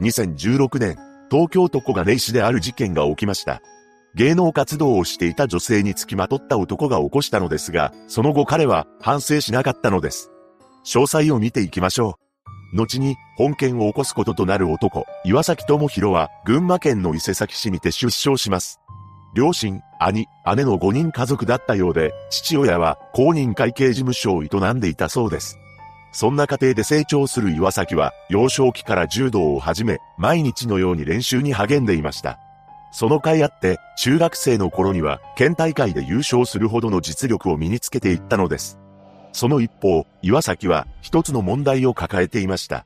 2016年、東京都小金井市である事件が起きました。芸能活動をしていた女性につきまとった男が起こしたのですが、その後彼は反省しなかったのです。詳細を見ていきましょう。後に本件を起こすこととなる男、岩崎智弘は群馬県の伊勢崎市にて出生します。両親、兄、姉の5人家族だったようで、父親は公認会計事務所を営んでいたそうです。そんな家庭で成長する岩崎は、幼少期から柔道を始め、毎日のように練習に励んでいました。その甲斐あって、中学生の頃には、県大会で優勝するほどの実力を身につけていったのです。その一方、岩崎は一つの問題を抱えていました。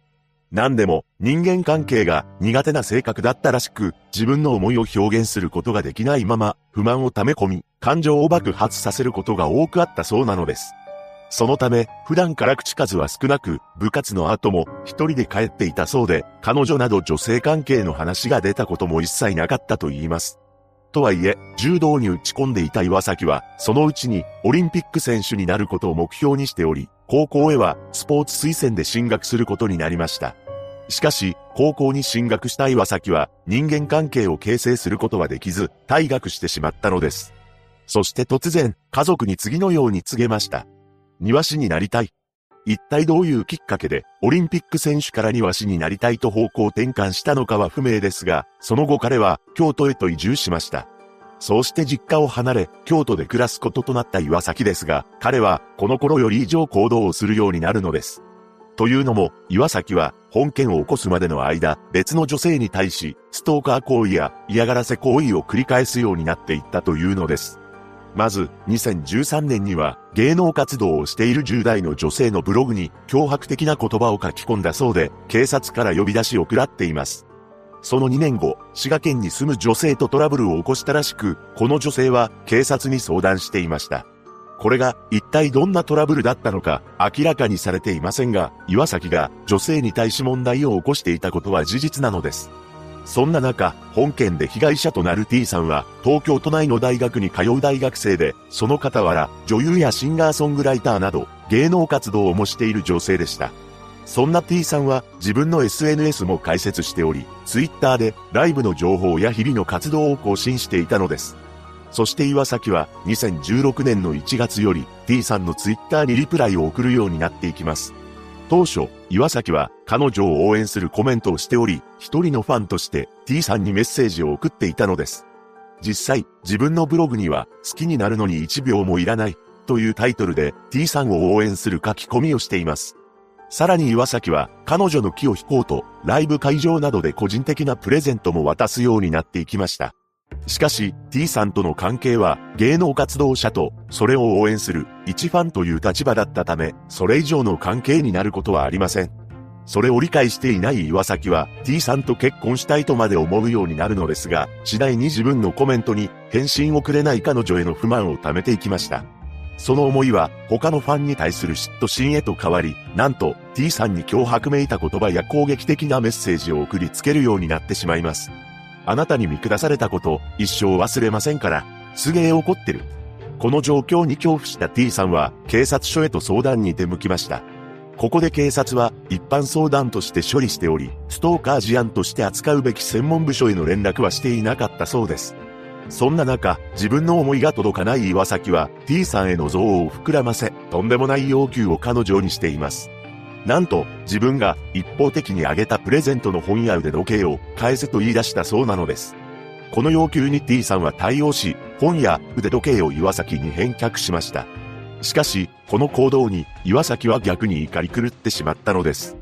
何でも人間関係が苦手な性格だったらしく、自分の思いを表現することができないまま、不満を溜め込み、感情を爆発させることが多くあったそうなのです。そのため、普段から口数は少なく、部活の後も一人で帰っていたそうで、彼女など女性関係の話が出たことも一切なかったと言います。とはいえ、柔道に打ち込んでいた岩崎は、そのうちにオリンピック選手になることを目標にしており、高校へはスポーツ推薦で進学することになりました。しかし、高校に進学した岩崎は人間関係を形成することはできず、退学してしまったのです。そして突然、家族に次のように告げました。庭師になりたい。一体どういうきっかけで、オリンピック選手から庭師になりたいと方向転換したのかは不明ですが、その後彼は京都へと移住しました。そうして実家を離れ、京都で暮らすこととなった岩崎ですが、彼はこの頃より以上行動をするようになるのです。というのも、岩崎は本件を起こすまでの間、別の女性に対し、ストーカー行為や嫌がらせ行為を繰り返すようになっていったというのです。まず、2013年には、芸能活動をしている10代の女性のブログに、脅迫的な言葉を書き込んだそうで、警察から呼び出しを食らっています。その2年後、滋賀県に住む女性とトラブルを起こしたらしく、この女性は警察に相談していました。これが一体どんなトラブルだったのか明らかにされていませんが、岩崎が女性に対し問題を起こしていたことは事実なのです。そんな中、本件で被害者となる T さんは、東京都内の大学に通う大学生で、その傍ら、女優やシンガーソングライターなど、芸能活動をもしている女性でした。そんな T さんは自分の SNS も開設しており、Twitter でライブの情報や日々の活動を更新していたのです。そして岩崎は2016年の1月より T さんの Twitter にリプライを送るようになっていきます。当初、岩崎は彼女を応援するコメントをしており、一人のファンとして T さんにメッセージを送っていたのです。実際、自分のブログには好きになるのに1秒もいらないというタイトルで T さんを応援する書き込みをしています。さらに岩崎は彼女の気を引こうとライブ会場などで個人的なプレゼントも渡すようになっていきました。しかし、T さんとの関係は芸能活動者とそれを応援する一ファンという立場だったため、それ以上の関係になることはありません。それを理解していない岩崎は T さんと結婚したいとまで思うようになるのですが、次第に自分のコメントに返信をくれない彼女への不満を溜めていきました。その思いは他のファンに対する嫉妬心へと変わり、なんと T さんに脅迫めいた言葉や攻撃的なメッセージを送りつけるようになってしまいます。あなたに見下されたこと、一生忘れませんから、すげえ怒ってる。この状況に恐怖した T さんは、警察署へと相談に出向きました。ここで警察は、一般相談として処理しており、ストーカー事案として扱うべき専門部署への連絡はしていなかったそうです。そんな中、自分の思いが届かない岩崎は、T さんへの憎悪を膨らませ、とんでもない要求を彼女にしています。なんと、自分が一方的にあげたプレゼントの本や腕時計を返せと言い出したそうなのです。この要求に T さんは対応し、本や腕時計を岩崎に返却しました。しかし、この行動に岩崎は逆に怒り狂ってしまったのです。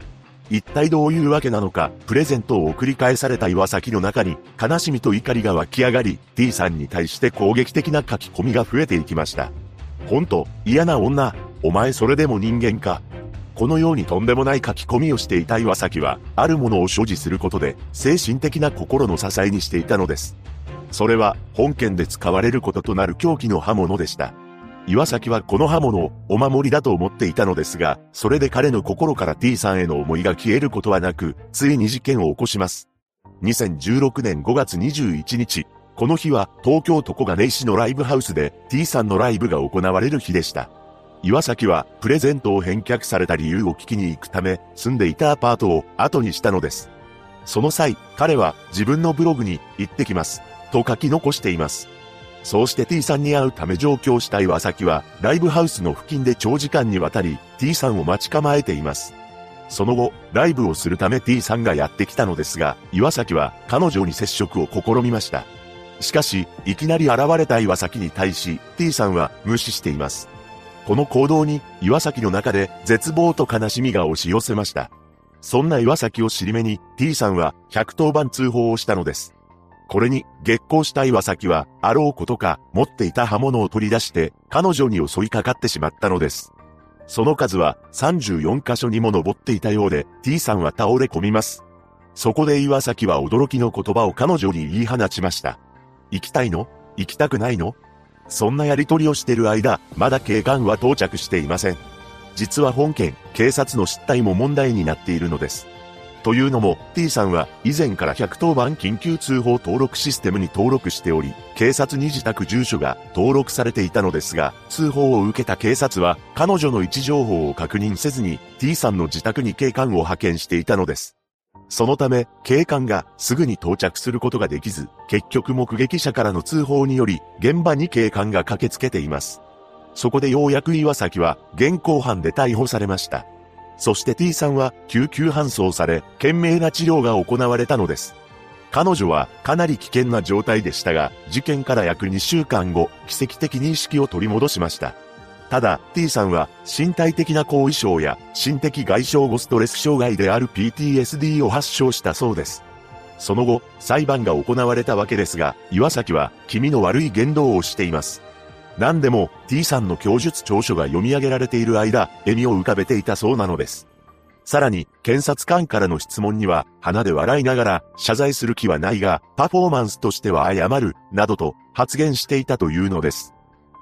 一体どういうわけなのか、プレゼントを送り返された岩崎の中に悲しみと怒りが湧き上がり、T さんに対して攻撃的な書き込みが増えていきました。ほんと、嫌な女、お前それでも人間か、このようにとんでもない書き込みをしていた岩崎は、あるものを所持することで、精神的な心の支えにしていたのです。それは、本件で使われることとなる凶器の刃物でした。岩崎はこの刃物をお守りだと思っていたのですが、それで彼の心から T さんへの思いが消えることはなく、ついに事件を起こします。2016年5月21日、この日は東京都小金井市のライブハウスで T さんのライブが行われる日でした。岩崎はプレゼントを返却された理由を聞きに行くため、住んでいたアパートを後にしたのです。その際、彼は自分のブログに行ってきます。と書き残しています。そうして T さんに会うため上京した岩崎は、ライブハウスの付近で長時間にわたり、T さんを待ち構えています。その後、ライブをするため T さんがやってきたのですが、岩崎は彼女に接触を試みました。しかし、いきなり現れた岩崎に対し、T さんは無視しています。この行動に、岩崎の中で絶望と悲しみが押し寄せました。そんな岩崎を尻目に、T さんは110番通報をしたのです。これに、激高した岩崎は、あろうことか、持っていた刃物を取り出して、彼女に襲いかかってしまったのです。その数は34箇所にも上っていたようで、T さんは倒れ込みます。そこで岩崎は驚きの言葉を彼女に言い放ちました。行きたいの？行きたくないの？そんなやりとりをしている間、まだ警官は到着していません。実は本件、警察の失態も問題になっているのです。というのも、T さんは以前から110番緊急通報登録システムに登録しており、警察に自宅住所が登録されていたのですが、通報を受けた警察は彼女の位置情報を確認せずに T さんの自宅に警官を派遣していたのです。そのため、警官がすぐに到着することができず、結局目撃者からの通報により、現場に警官が駆けつけています。そこでようやく岩崎は現行犯で逮捕されました。そして T さんは救急搬送され、懸命な治療が行われたのです。彼女はかなり危険な状態でしたが、事件から約2週間後、奇跡的に意識を取り戻しました。ただ、T さんは身体的な後遺症や心的外傷後ストレス障害である PTSD を発症したそうです。その後、裁判が行われたわけですが、岩崎は気味の悪い言動をしています。何でも T さんの供述調書が読み上げられている間、笑みを浮かべていたそうなのです。さらに、検察官からの質問には、鼻で笑いながら、謝罪する気はないが、パフォーマンスとしては謝る、などと発言していたというのです。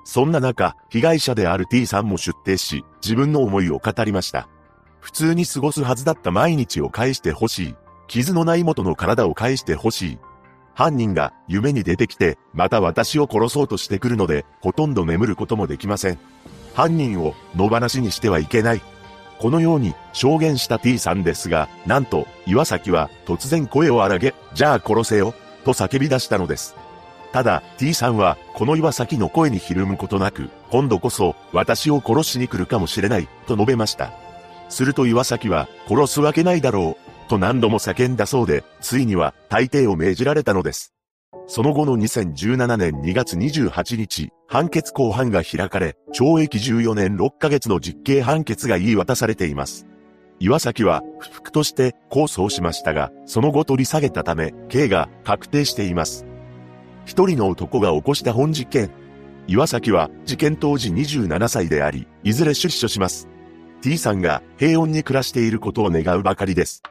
そんな中、被害者である T さんも出廷し、自分の思いを語りました。普通に過ごすはずだった毎日を返してほしい。傷のない元の体を返してほしい。犯人が夢に出てきて、また私を殺そうとしてくるので、ほとんど眠ることもできません。犯人を野放しにしてはいけない。このように証言した T さんですが、なんと岩崎は突然声を荒げ、じゃあ殺せよ、と叫び出したのです。ただ T さんはこの岩崎の声にひるむことなく、今度こそ私を殺しに来るかもしれない、と述べました。すると岩崎は殺すわけないだろう、と何度も叫んだそうで、ついには大抵を命じられたのです。その後の2017年2月28日、判決公判が開かれ、懲役14年6ヶ月の実刑判決が言い渡されています。岩崎は不服として控訴をしましたが、その後取り下げたため、刑が確定しています。一人の男が起こした本実験。岩崎は事件当時27歳であり、いずれ出所します。T さんが平穏に暮らしていることを願うばかりです。